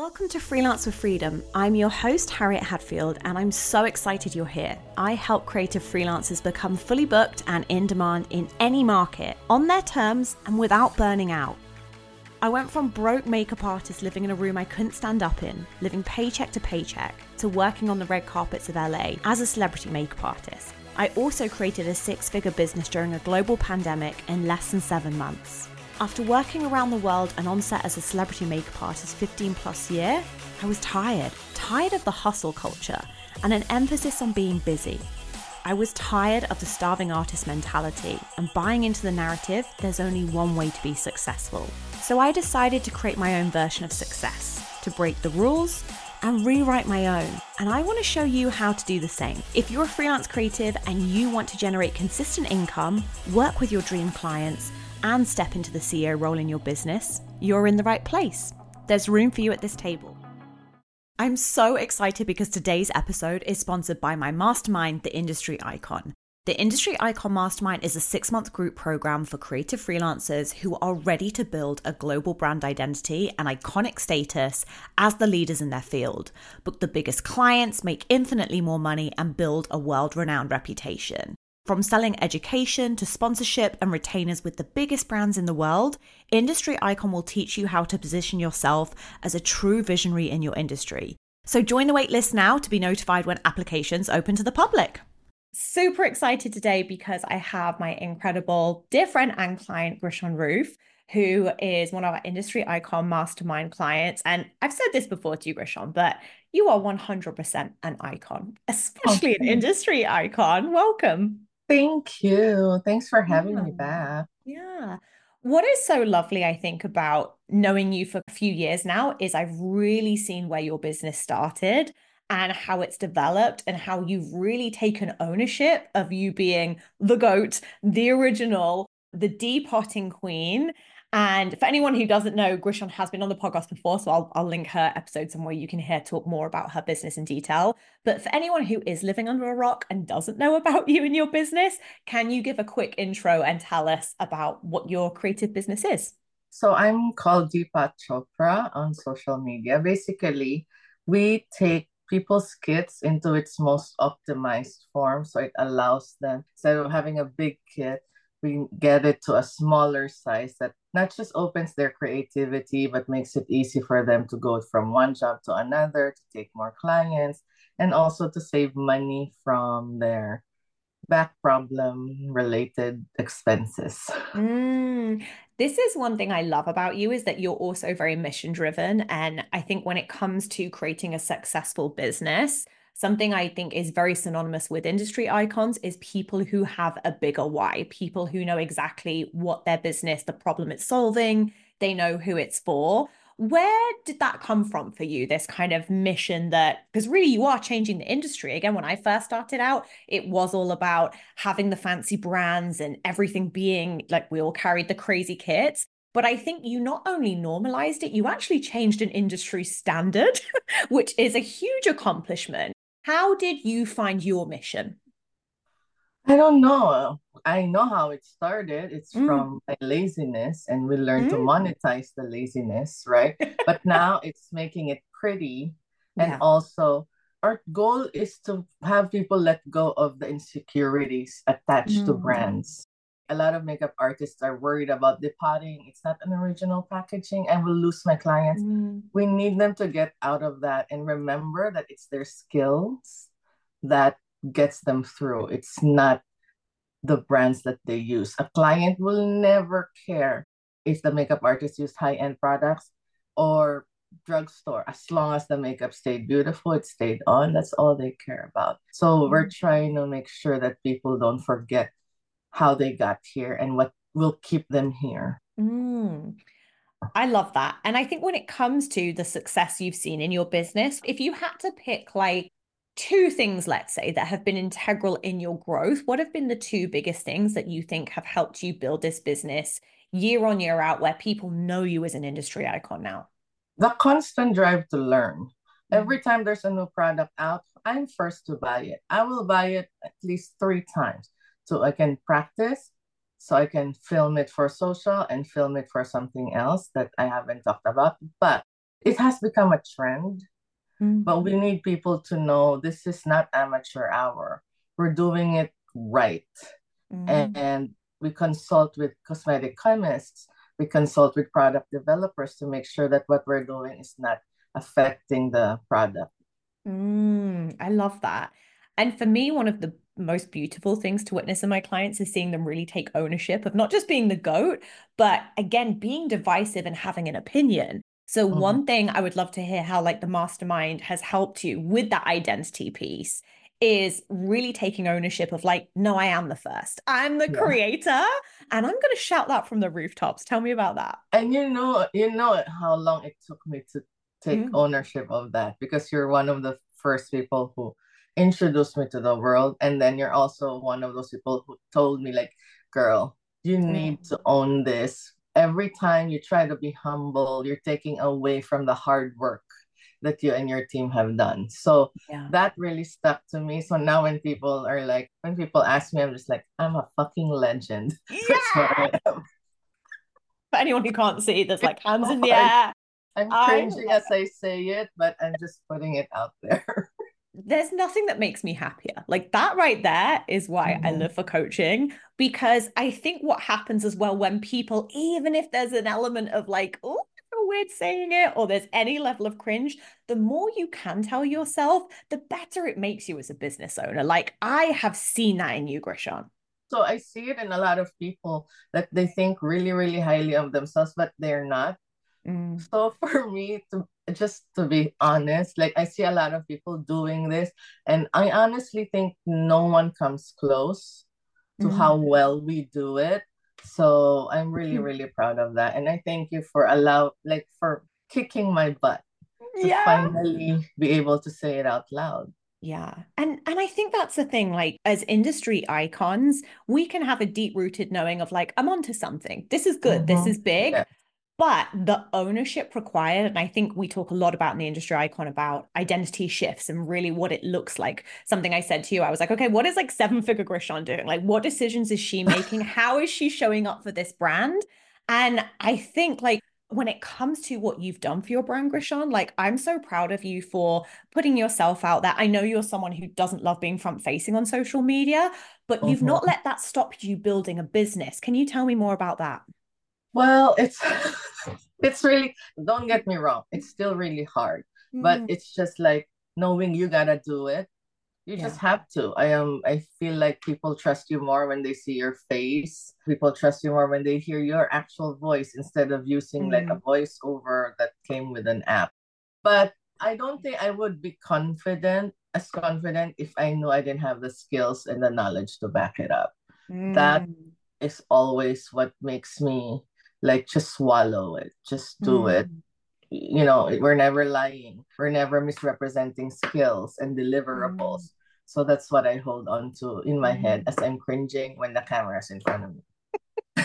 Welcome to Freelance with Freedom. I'm your host, Harriet Hadfield, and I'm so excited you're here. I help creative freelancers become fully booked and in demand in any market, on their terms and without burning out. I went from broke makeup artist living in a room I couldn't stand up in, living paycheck to paycheck, to working on the red carpets of LA as a celebrity makeup artist. I also created a six figure business during a global pandemic in less than seven months. After working around the world and on set as a celebrity makeup artist 15 plus year, I was tired. Tired of the hustle culture and an emphasis on being busy. I was tired of the starving artist mentality and buying into the narrative there's only one way to be successful. So I decided to create my own version of success, to break the rules and rewrite my own. And I want to show you how to do the same. If you're a freelance creative and you want to generate consistent income, work with your dream clients, and step into the CEO role in your business, you're in the right place. There's room for you at this table. I'm so excited because today's episode is sponsored by my mastermind, The Industry Icon. The Industry Icon Mastermind is a six month group program for creative freelancers who are ready to build a global brand identity and iconic status as the leaders in their field, book the biggest clients, make infinitely more money, and build a world renowned reputation. From selling education to sponsorship and retainers with the biggest brands in the world, Industry Icon will teach you how to position yourself as a true visionary in your industry. So join the waitlist now to be notified when applications open to the public. Super excited today because I have my incredible dear friend and client, Grishan Roof, who is one of our industry icon mastermind clients. And I've said this before to you, Grishan, but you are 100% an icon, oh, especially an industry icon. Welcome. Thank you. Thanks for having Yeah. me back. Yeah. What is so lovely, I think, about knowing you for a few years now is I've really seen where your business started and how it's developed and how you've really taken ownership of you being the goat, the original, the depotting queen. And for anyone who doesn't know, Grishan has been on the podcast before, so I'll, I'll link her episode somewhere you can hear talk more about her business in detail. But for anyone who is living under a rock and doesn't know about you and your business, can you give a quick intro and tell us about what your creative business is? So I'm called Depot Chopra on social media. Basically, we take people's kits into its most optimized form. So it allows them, instead of having a big kit, we get it to a smaller size that not just opens their creativity, but makes it easy for them to go from one job to another, to take more clients, and also to save money from their back problem related expenses. Mm, this is one thing I love about you is that you're also very mission driven. And I think when it comes to creating a successful business, something I think is very synonymous with industry icons is people who have a bigger why, people who know exactly what their business, the problem it's solving, they know who it's for. Where did that come from for you? This kind of mission that, because really you are changing the industry. Again, when I first started out, it was all about having the fancy brands and everything being like we all carried the crazy kits. But I think you not only normalized it, you actually changed an industry standard, which is a huge accomplishment. How did you find your mission? I don't know. I know how it started. It's Mm, from laziness, and we learn to mm. monetize the laziness, right? But now it's making it pretty. And Yeah. also, our goal is to have people let go of the insecurities attached to Mm, brands. A lot of makeup artists are worried about depotting. It's not an original packaging. I will lose my clients. mm, We need them to get out of that and remember that it's their skills that gets them through. It's not the brands that they use. A client will never care if the makeup artist used high-end products or drugstore. As long as the makeup stayed beautiful, it stayed on. That's all they care about. So we're mm, trying to make sure that people don't forget how they got here and what will keep them here. mm. I love that. And I think when it comes to the success you've seen in your business, if you had to pick like two things, let's say, that have been integral in your growth, what have been the two biggest things that you think have helped you build this business year on year out where people know you as an industry icon now? The constant drive to learn. Mm, Every time there's a new product out, I'm first to buy it. I will buy it at least three times so I can practice, so I can film it for social and film it for something else that I haven't talked about. But it has become a trend, Mm. but we need people to know this is not amateur hour. We're doing it right. Mm. And we consult with cosmetic chemists, we consult with product developers to make sure that what we're doing is not affecting the product. Mm, I love that. And for me, one of the most beautiful things to witness in my clients is seeing them really take ownership of not just being the goat, but again, being divisive and having an opinion. So, Mhm. one thing I would love to hear how, like, the mastermind has helped you with that identity piece is really taking ownership of, like, no, I am the first, I'm the Yeah. creator, and I'm going to shout that from the rooftops. Tell me about that. And you know, you know how long it took me to take Mm. ownership of that because you're one of the first people who introduced me to the world. And then you're also one of those people who told me, like, girl, you need mm. to own this. Every time you try to be humble, you're taking away from the hard work that you and your team have done. So Yeah. that really stuck to me. So now when people are like, when people ask me, I'm just like, I'm a fucking legend. That's I am. For anyone who can't see, there's like hands in the air. I'm I cringing love as I say it, but I'm just putting it out there. There's nothing that makes me happier. Like that right there is why I Mhm. live for coaching because I think what happens as well when people, even if there's an element of like, oh, weird saying it, or there's any level of cringe, the more you can tell yourself, the better it makes you as a business owner. Like I have seen that in you, Grishan. So I see it in a lot of people that they think really, really highly of themselves, but they're not. Mm, So for me to just to be honest, like I see a lot of people doing this, and I honestly think no one comes close to mm. how well we do it. So I'm really, Mhm. really proud of that. And I thank you for allow like for kicking my butt to Yeah. finally be able to say it out loud. Yeah. And and I think that's the thing like as industry icons, we can have a deep-rooted knowing of like I'm onto something. This is good. This Mhm. is big. Yeah. But the ownership required, and I think we talk a lot about in the industry icon about identity shifts and really what it looks like. Something I said to you, I was like, okay, what is like seven figure Grishan doing? Like, what decisions is she making? How is she showing up for this brand? And I think like when it comes to what you've done for your brand, Grishan, like I'm so proud of you for putting yourself out there. I know you're someone who doesn't love being front facing on social media, but you've Mhm. not let that stop you building a business. Can you tell me more about that? Well, it's it's really don't get me wrong, it's still really hard, but Mm, it's just like knowing you gotta do it. You yeah. just have to. I am I feel like people trust you more when they see your face. People trust you more when they hear your actual voice instead of using like a Mm, voiceover that came with an app. But I don't think I would be confident, as confident if I knew I didn't have the skills and the knowledge to back it up. That mm, is always what makes me like just swallow it, just do it. mm, You know, we're never lying, we're never misrepresenting skills and mm, deliverables. So that's what I hold on to in my head mm. as I'm cringing when the camera's in front of me.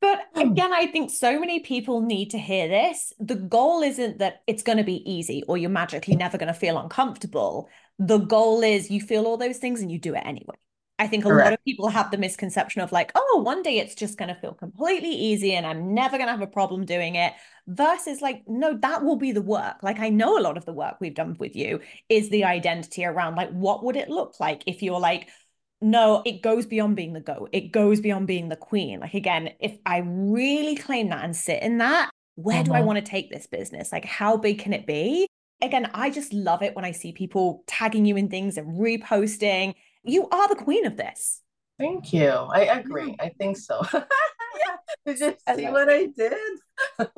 But again, I think so many people need to hear this. The goal isn't that it's going to be easy or you're magically never going to feel uncomfortable. The goal is you feel all those things and you do it anyway. I think a lot of people have the misconception of like, oh, one day it's just going to feel completely easy and I'm never going to have a problem doing it. Versus like, no, that will be the work. Like, I know a lot of the work we've done with you is the identity around like, what would it look like if you're like, no, it goes beyond being the goat. It goes beyond being the queen. Like, again, if I really claim that and sit in that, where do I Mhm. want to take this business? Like, how big can it be? Again, I just love it when I see people tagging you in things and reposting. You are the queen of this. Thank you. I agree. I think so. Did you see love what I did?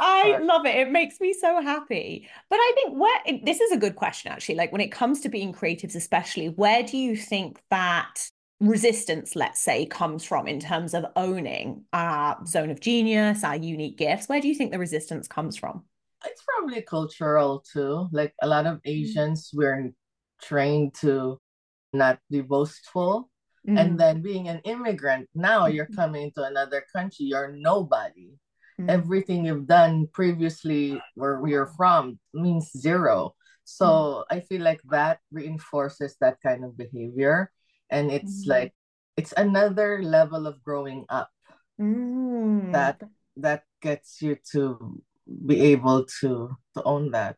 I love it. It makes me so happy. But I think where this is a good question, actually. Like when it comes to being creatives, especially, where do you think that resistance, let's say, comes from in terms of owning our zone of genius, our unique gifts? Where do you think the resistance comes from? It's probably cultural too. Like a lot of mm. Asians, we're trained to not be boastful. Mm, And then being an immigrant, now you're coming to another country, you're nobody. mm, Everything you've done previously where you're from means zero. So I feel like that reinforces that kind of behavior. And it's mm, like it's another level of growing up mm. that that gets you to be able to to own that.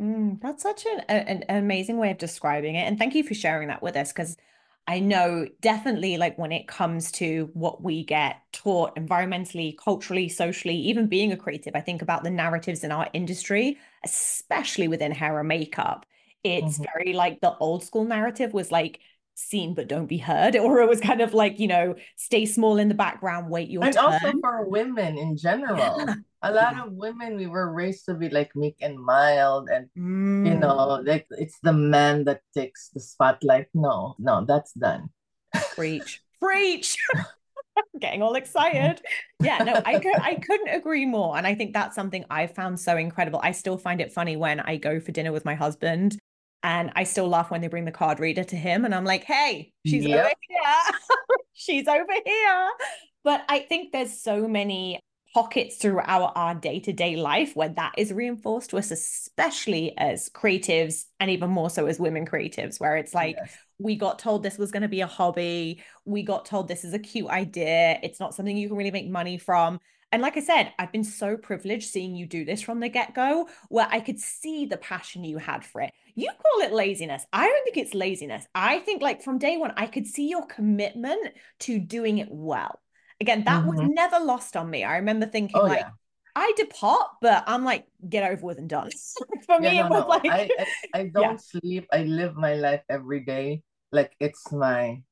Mm, that's such an, an, an amazing way of describing it. And thank you for sharing that with us because I know definitely like when it comes to what we get taught environmentally, culturally, socially, even being a creative, I think about the narratives in our industry, especially within hair and makeup. It's mm-hmm. very like the old school narrative was like seen but don't be heard, or it was kind of like, you know, stay small in the background, wait your and turn. also for women in general. Yeah a lot yeah. of women we were raised to be like meek and mild and mm. you know like it's the man that takes the spotlight no no that's done preach preach getting all excited yeah no i could i couldn't agree more and i think that's something i found so incredible i still find it funny when i go for dinner with my husband and I still laugh when they bring the card reader to him. And I'm like, hey, she's yep. over here. she's over here. But I think there's so many pockets throughout our day-to-day life where that is reinforced to us especially as creatives and even more so as women creatives where it's like yes. we got told this was going to be a hobby we got told this is a cute idea it's not something you can really make money from and like I said, I've been so privileged seeing you do this from the get go, where I could see the passion you had for it. You call it laziness. I don't think it's laziness. I think, like, from day one, I could see your commitment to doing it well. Again, that mm-hmm. was never lost on me. I remember thinking oh, like, yeah. I depart, but I'm like, get over with and done. For me, yeah, no, it was no. like I, I, I don't yeah. sleep. I live my life every day. Like it's my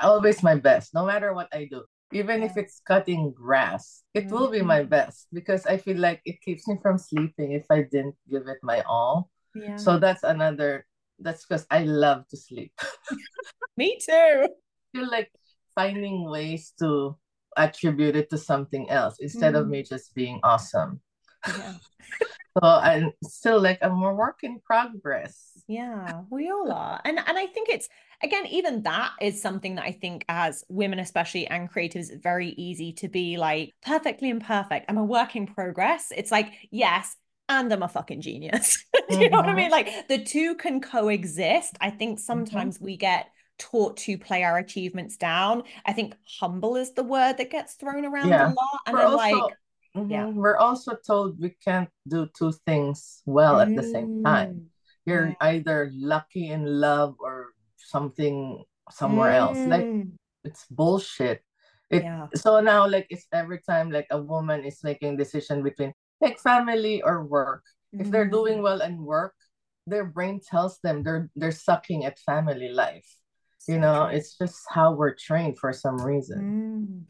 always my best, no matter what I do. Even if it's cutting grass, it mm-hmm. will be my mm-hmm. best because I feel like it keeps me from sleeping if I didn't give it my all. Yeah. So that's another that's because I love to sleep. me too. I feel like finding ways to attribute it to something else instead mm. of me just being awesome. Yeah. so I'm still like I'm a work in progress. Yeah, we all are. And and I think it's again, even that is something that I think as women, especially and creatives, it's very easy to be like perfectly imperfect. I'm a work in progress. It's like, yes, and I'm a fucking genius. you mm-hmm. know what I mm-hmm. mean? Like the two can coexist. I think mm-hmm. sometimes mm-hmm. we get taught to play our achievements down. I think humble is the word that gets thrown around yeah. a lot. And we're I'm also, like, mm-hmm, yeah. We're also told we can't do two things well mm. at the same time. Mm. You're yeah. either lucky in love or something somewhere mm. else. Like mm. it's bullshit. It, yeah. So now, like, it's every time like a woman is making decision between like family or work. Mm. If they're doing mm. well in work, their brain tells them they're they're sucking at family life you know true. it's just how we're trained for some reason mm.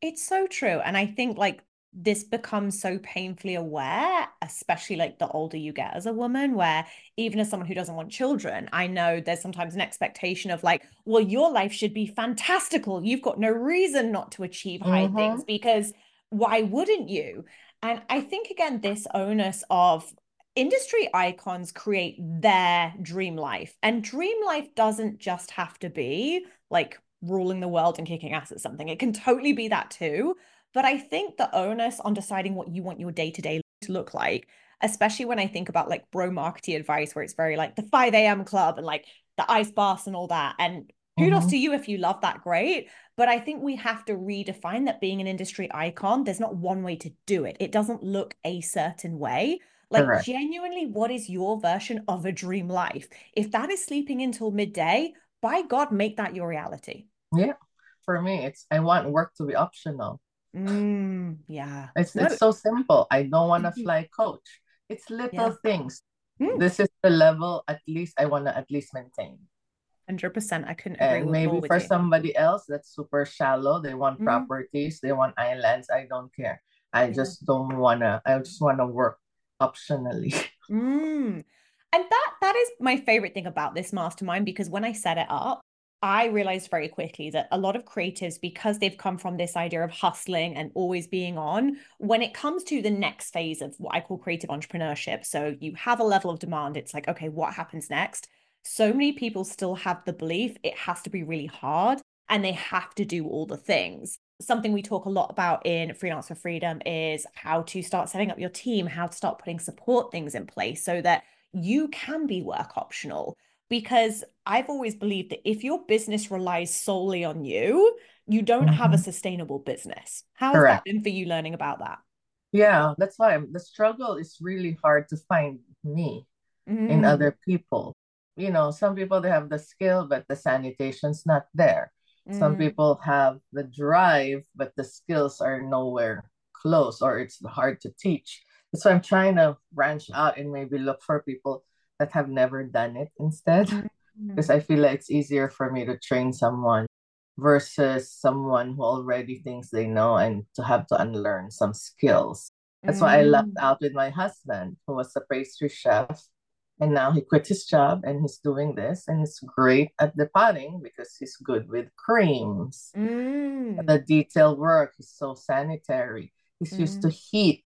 it's so true and i think like this becomes so painfully aware especially like the older you get as a woman where even as someone who doesn't want children i know there's sometimes an expectation of like well your life should be fantastical you've got no reason not to achieve high mm-hmm. things because why wouldn't you and i think again this onus of industry icons create their dream life. And dream life doesn't just have to be like ruling the world and kicking ass at something, it can totally be that too. But I think the onus on deciding what you want your day to day to look like, especially when I think about like bro marketing advice, where it's very like the 5 a.m. club and like the ice baths and all that. And kudos mm-hmm. to you if you love that, great. But I think we have to redefine that being an industry icon, there's not one way to do it. It doesn't look a certain way. Like, Correct. genuinely, what is your version of a dream life? If that is sleeping until midday, by God, make that your reality. Yeah. For me, it's I want work to be optional. Mm, yeah. It's it's so simple. I don't want to mm-hmm. fly coach. It's little yeah. things. Mm. This is the level at least I want to at least maintain. 100%. I couldn't agree and maybe for somebody else that's super shallow, they want mm. properties, they want islands. I don't care. I yeah. just don't want to, I just want to work optionally. Mm. And that that is my favorite thing about this mastermind because when I set it up, I realized very quickly that a lot of creatives, because they've come from this idea of hustling and always being on, when it comes to the next phase of what I call creative entrepreneurship, so you have a level of demand, it's like, okay, what happens next? So many people still have the belief it has to be really hard and they have to do all the things something we talk a lot about in Freelance for Freedom is how to start setting up your team, how to start putting support things in place so that you can be work optional. Because I've always believed that if your business relies solely on you, you don't mm-hmm. have a mm-hmm. sustainable business. How has that been for you learning about that? Yeah, that's why the struggle is really hard to find me in Mm, other people. You know, some people they have the skill, but the sanitation's not there. Some mm, people have the drive, but the skills are nowhere close, or it's hard to teach. So I'm trying to branch out and maybe look for people that have never done it instead, mm, because mm, I feel like it's easier for me to train someone versus someone who already thinks they know and to have to unlearn some skills. That's why I left mm. out with my husband, who was a pastry chef. And now he quit his job and he's doing this. And he's great at depotting because he's good with creams. mm. The detail work is so sanitary. He's used to Mm. heat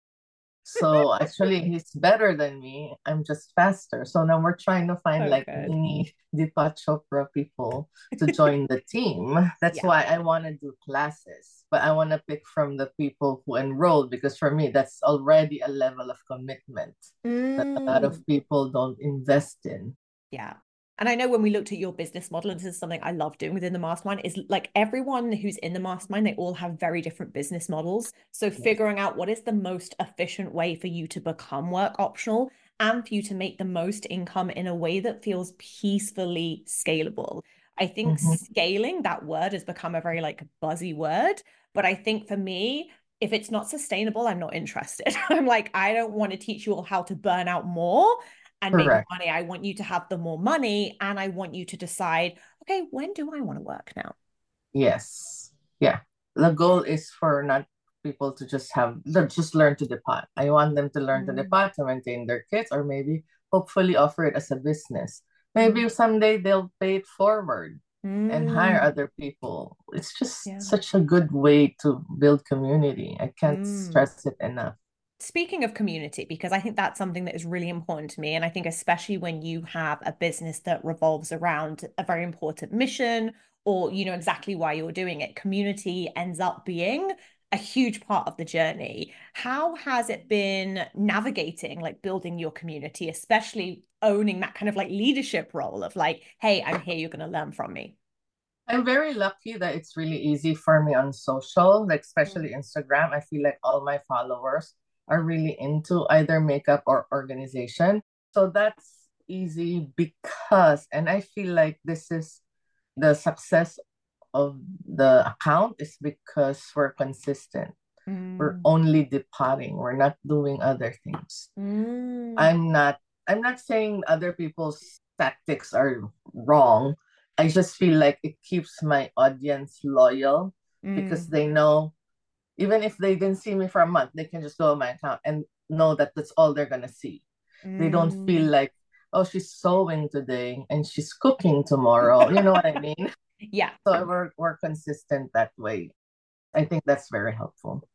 so actually, he's better than me. I'm just faster. So now we're trying to find So like good. mini Depot Chopra people to join the team. That's Yeah. why I want to do classes, but I want to pick from the people who enrolled because for me, that's already a level of commitment that a lot of Mm. people don't invest in. Yeah. And I know when we looked at your business model, and this is something I love doing within the mastermind, is like everyone who's in the mastermind, they all have very different business models. So figuring out what is the most efficient way for you to become work optional and for you to make the most income in a way that feels peacefully scalable. I think Mhm. scaling, that word has become a very like buzzy word. But I think for me, if it's not sustainable, I'm not interested. I'm like, I don't want to teach you all how to burn out more and make money. I want you to have the more money and I want you to decide, okay, when do I want to work now? Yes. Yeah. The goal is for not people to just have just learn to depot. I want them to learn to Mm, depot to maintain their kids or maybe hopefully offer it as a business. mm, Maybe someday they'll pay it forward and hire mm, other people. It's just yeah. such a good way to build community. I can't Mm. stress it enough. Speaking of community, because I think that's something that is really important to me. And I think, especially when you have a business that revolves around a very important mission or you know exactly why you're doing it, community ends up being a huge part of the journey. How has it been navigating, like building your community, especially owning that kind of like leadership role of like, hey, I'm here, you're going to learn from me? I'm very lucky that it's really easy for me on social, like mm. especially Instagram. I feel like all my followers are really into either makeup or organization. So that's easy because, and I feel like this is the success of the account is because we're consistent. We're Mm, only depotting. We're not doing other things. mm, I'm not I'm not saying other people's tactics are wrong. I just feel like it keeps my audience loyal because mm, they know even if they didn't see me for a month, they can just go on my account and know that that's all they're gonna see. They don't feel mm. like, oh, she's sewing today and she's cooking tomorrow. You know what I mean? Yeah. So we're we're consistent that way. I think that's very helpful.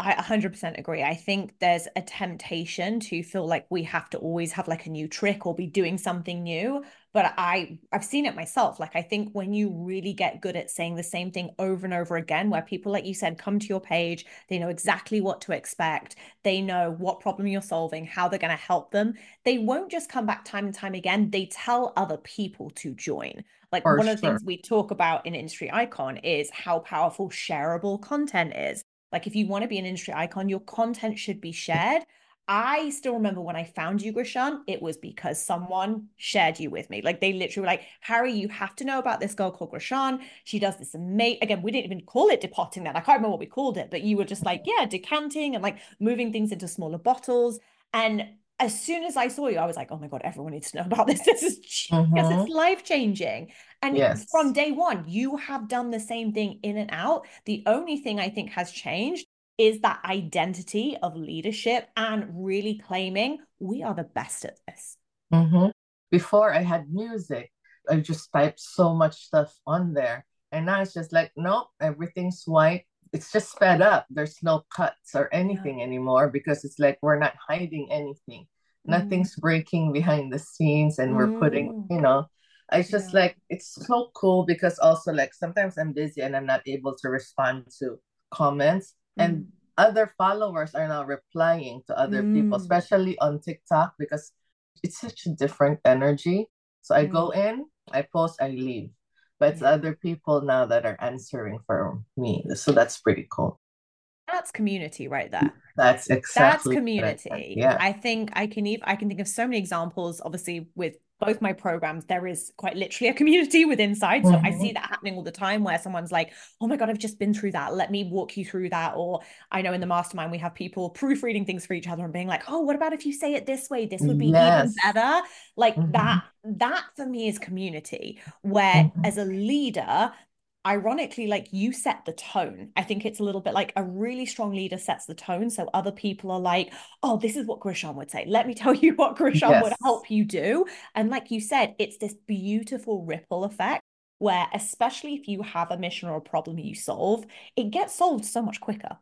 I 100% agree. I think there's a temptation to feel like we have to always have like a new trick or be doing something new. But I I've seen it myself. Like I think when you really get good at saying the same thing over and over again, where people, like you said, come to your page, they know exactly what to expect, they know what problem you're solving, how they're going to help them. They won't just come back time and time again. They tell other people to join. Like For one of the things we talk about in Industry Icon is how powerful shareable content is like if you want to be an industry icon, your content should be shared. I still remember when I found you, Grishan, it was because someone shared you with me. Like they literally were like, Harry, you have to know about this girl called Grishan. She does this amazing, again, we didn't even call it depotting then. I can't remember what we called it, but you were just like, yeah, decanting and like moving things into smaller bottles. And as soon as I saw you, I was like, oh my God, everyone needs to know about this. This is because it's Mm-hmm. life changing. And from day one, you have done the same thing in and out. The only thing I think has changed is that identity of leadership and really claiming we are the best at this. Mm-hmm. Before I had music, I just typed so much stuff on there. And now it's just like, nope, everything's white. It's just sped up. There's no cuts or Yeah. anything anymore because it's like we're not hiding anything. Mm, Nothing's breaking behind the scenes and we're putting, mm, you know, it's just yeah. like it's so cool because also like sometimes I'm busy and I'm not able to respond to comments. And Mm, other followers are now replying to other people, mm, especially on TikTok because it's such a different energy. So I go mm, in, I post, I leave. But it's other people now that are answering for me. So that's pretty cool. That's community right mm, there. That's exactly that's community. Yeah. I think I can even I can think of so many examples, obviously, with both my programs, there is quite literally a community within inside. So mm-hmm. I see that happening all the time where someone's like, oh my God, I've just been through that. Let me walk you through that. Or I know in the mastermind, we have people proofreading things for each other and being like, oh, what about if you say it this way? This would be yes. even better. Like mm-hmm. that, that for me is community, where mm-hmm. as a leader, ironically like you set the tone. I think it's a little bit like a really strong leader sets the tone so other people are like oh this is what Grishan would say. Let me tell you what Grishan yes. would help you do. And like you said it's this beautiful ripple effect where especially if you have a mission or a problem you solve it gets solved so much quicker.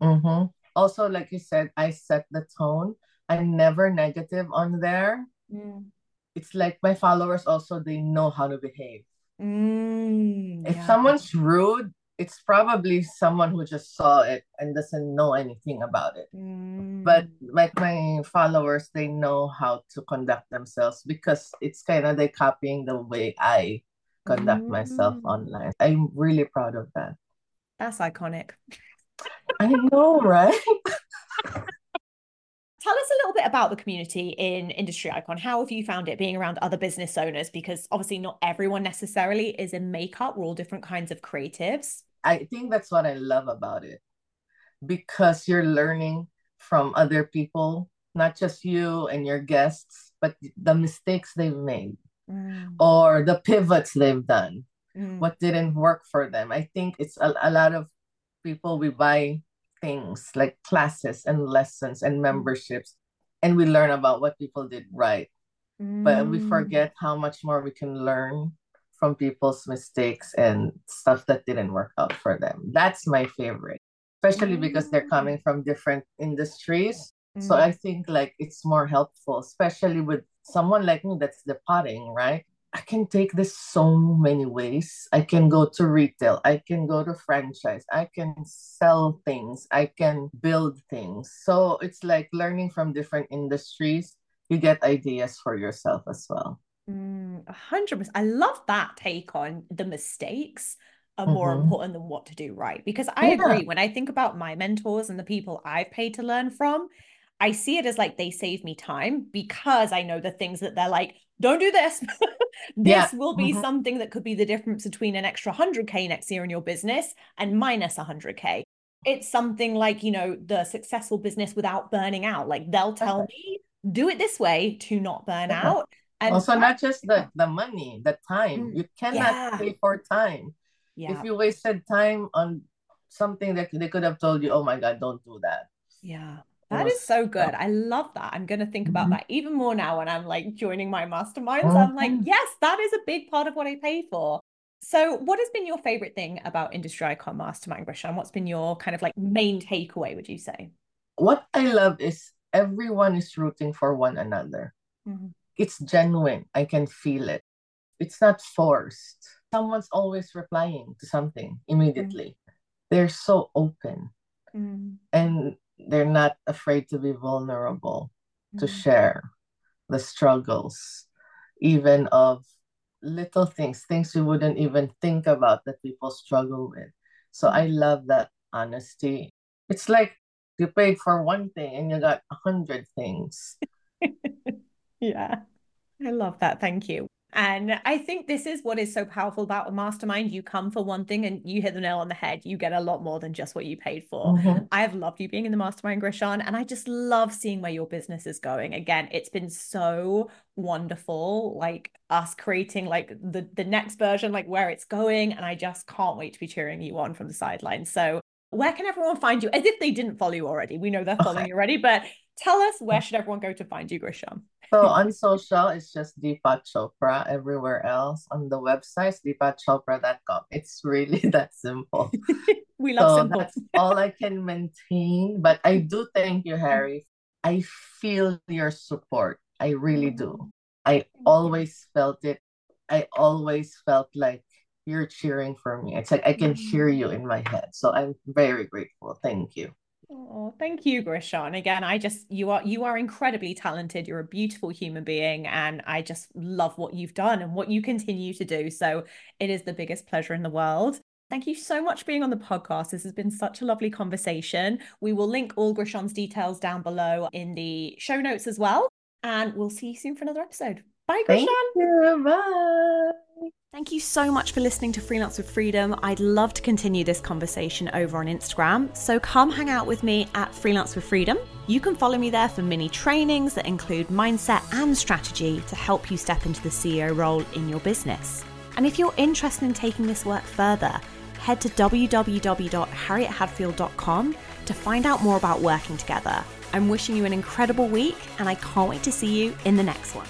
Mm-hmm. also like you said i set the tone. I'm never negative on there. Mm. it's like my followers also they know how to behave Mm, if yeah. someone's rude, it's probably someone who just saw it and doesn't know anything about it. Mm. But like my followers, they know how to conduct themselves because it's kind of they copying the way I conduct mm. myself online. I'm really proud of that. That's iconic. I know, right? Tell us a little bit about the community in Industry Icon. How have you found it being around other business owners? Because obviously, not everyone necessarily is in makeup. We're all different kinds of creatives. I think that's what I love about it because you're learning from other people, not just you and your guests, but the mistakes they've made mm. or the pivots they've done, mm. what didn't work for them. I think it's a, a lot of people we buy things like classes and lessons and mm. memberships and we learn about what people did right mm. but we mm. forget how much more we can learn from people's mistakes and stuff that didn't work out for them that's my favorite especially mm. because they're coming mm. from different industries mm. so i think like it's more helpful especially with someone like me that's depotting right I can take this so many ways. I can go to retail, I can go to franchise, I can sell things, I can build things. So it's like learning from different industries. You get ideas for yourself as well. Mm, 100%. I love that take on the mistakes are more mm-hmm. important than what to do right. Because I yeah. agree, when I think about my mentors and the people I've paid to learn from, I see it as like they save me time because I know the things that they're like, don't do this. this yeah. will be mm-hmm. something that could be the difference between an extra 100K next year in your business and minus 100K. It's something like, you know, the successful business without burning out. Like they'll tell me, do it this way to not burn out. And also, not just the, the money, the time. Mm, you cannot yeah. pay for time. Yeah. If you wasted time on something that they could have told you, oh my God, don't do that. Yeah. That is so good. I love that. I'm going to think about mm-hmm. that even more now when I'm like joining my masterminds. Mm-hmm. I'm like, yes, that is a big part of what I pay for. So, what has been your favorite thing about Industry Icon Mastermind, Grishan? What's been your kind of like main takeaway, would you say? What I love is everyone is rooting for one another. Mm-hmm. It's genuine. I can feel it. It's not forced. Someone's always replying to something immediately. They're so open. Mm-hmm. And they're not afraid to be vulnerable mm-hmm. to share the struggles even of little things things you wouldn't even think about that people struggle with. So i love that honesty. It's like you paid for one thing and you got a hundred things. Yeah. I love that. Thank you and I think this is what is so powerful about a mastermind. You come for one thing and you hit the nail on the head. You get a lot more than just what you paid for. Mm-hmm. I have loved you being in the mastermind, Grishan, and I just love seeing where your business is going. Again, it's been so wonderful, like us creating like the the next version, like where it's going. And I just can't wait to be cheering you on from the sidelines. So where can everyone find you? As if they didn't follow you already. We know they're following okay. you already, but tell us where should everyone go to find you, Grishan? So on social, it's just Depot Chopra. Everywhere else on the website, depotchopra.com. It's really that simple. we love so simple. That's all I can maintain. But I do thank you, Harry. I feel your support. I really do. I always felt it. I always felt like you're cheering for me. It's like I can hear mm-hmm. you in my head. So I'm very grateful. Thank you. Oh, thank you, Grishan. Again, I just you are you are incredibly talented. You're a beautiful human being, and I just love what you've done and what you continue to do. So it is the biggest pleasure in the world. Thank you so much for being on the podcast. This has been such a lovely conversation. We will link all Grishan's details down below in the show notes as well. And we'll see you soon for another episode. Bye, you. Bye. Thank you so much for listening to Freelance with Freedom. I'd love to continue this conversation over on Instagram. So come hang out with me at Freelance with Freedom. You can follow me there for mini trainings that include mindset and strategy to help you step into the CEO role in your business. And if you're interested in taking this work further, head to www.harriethadfield.com to find out more about working together. I'm wishing you an incredible week, and I can't wait to see you in the next one.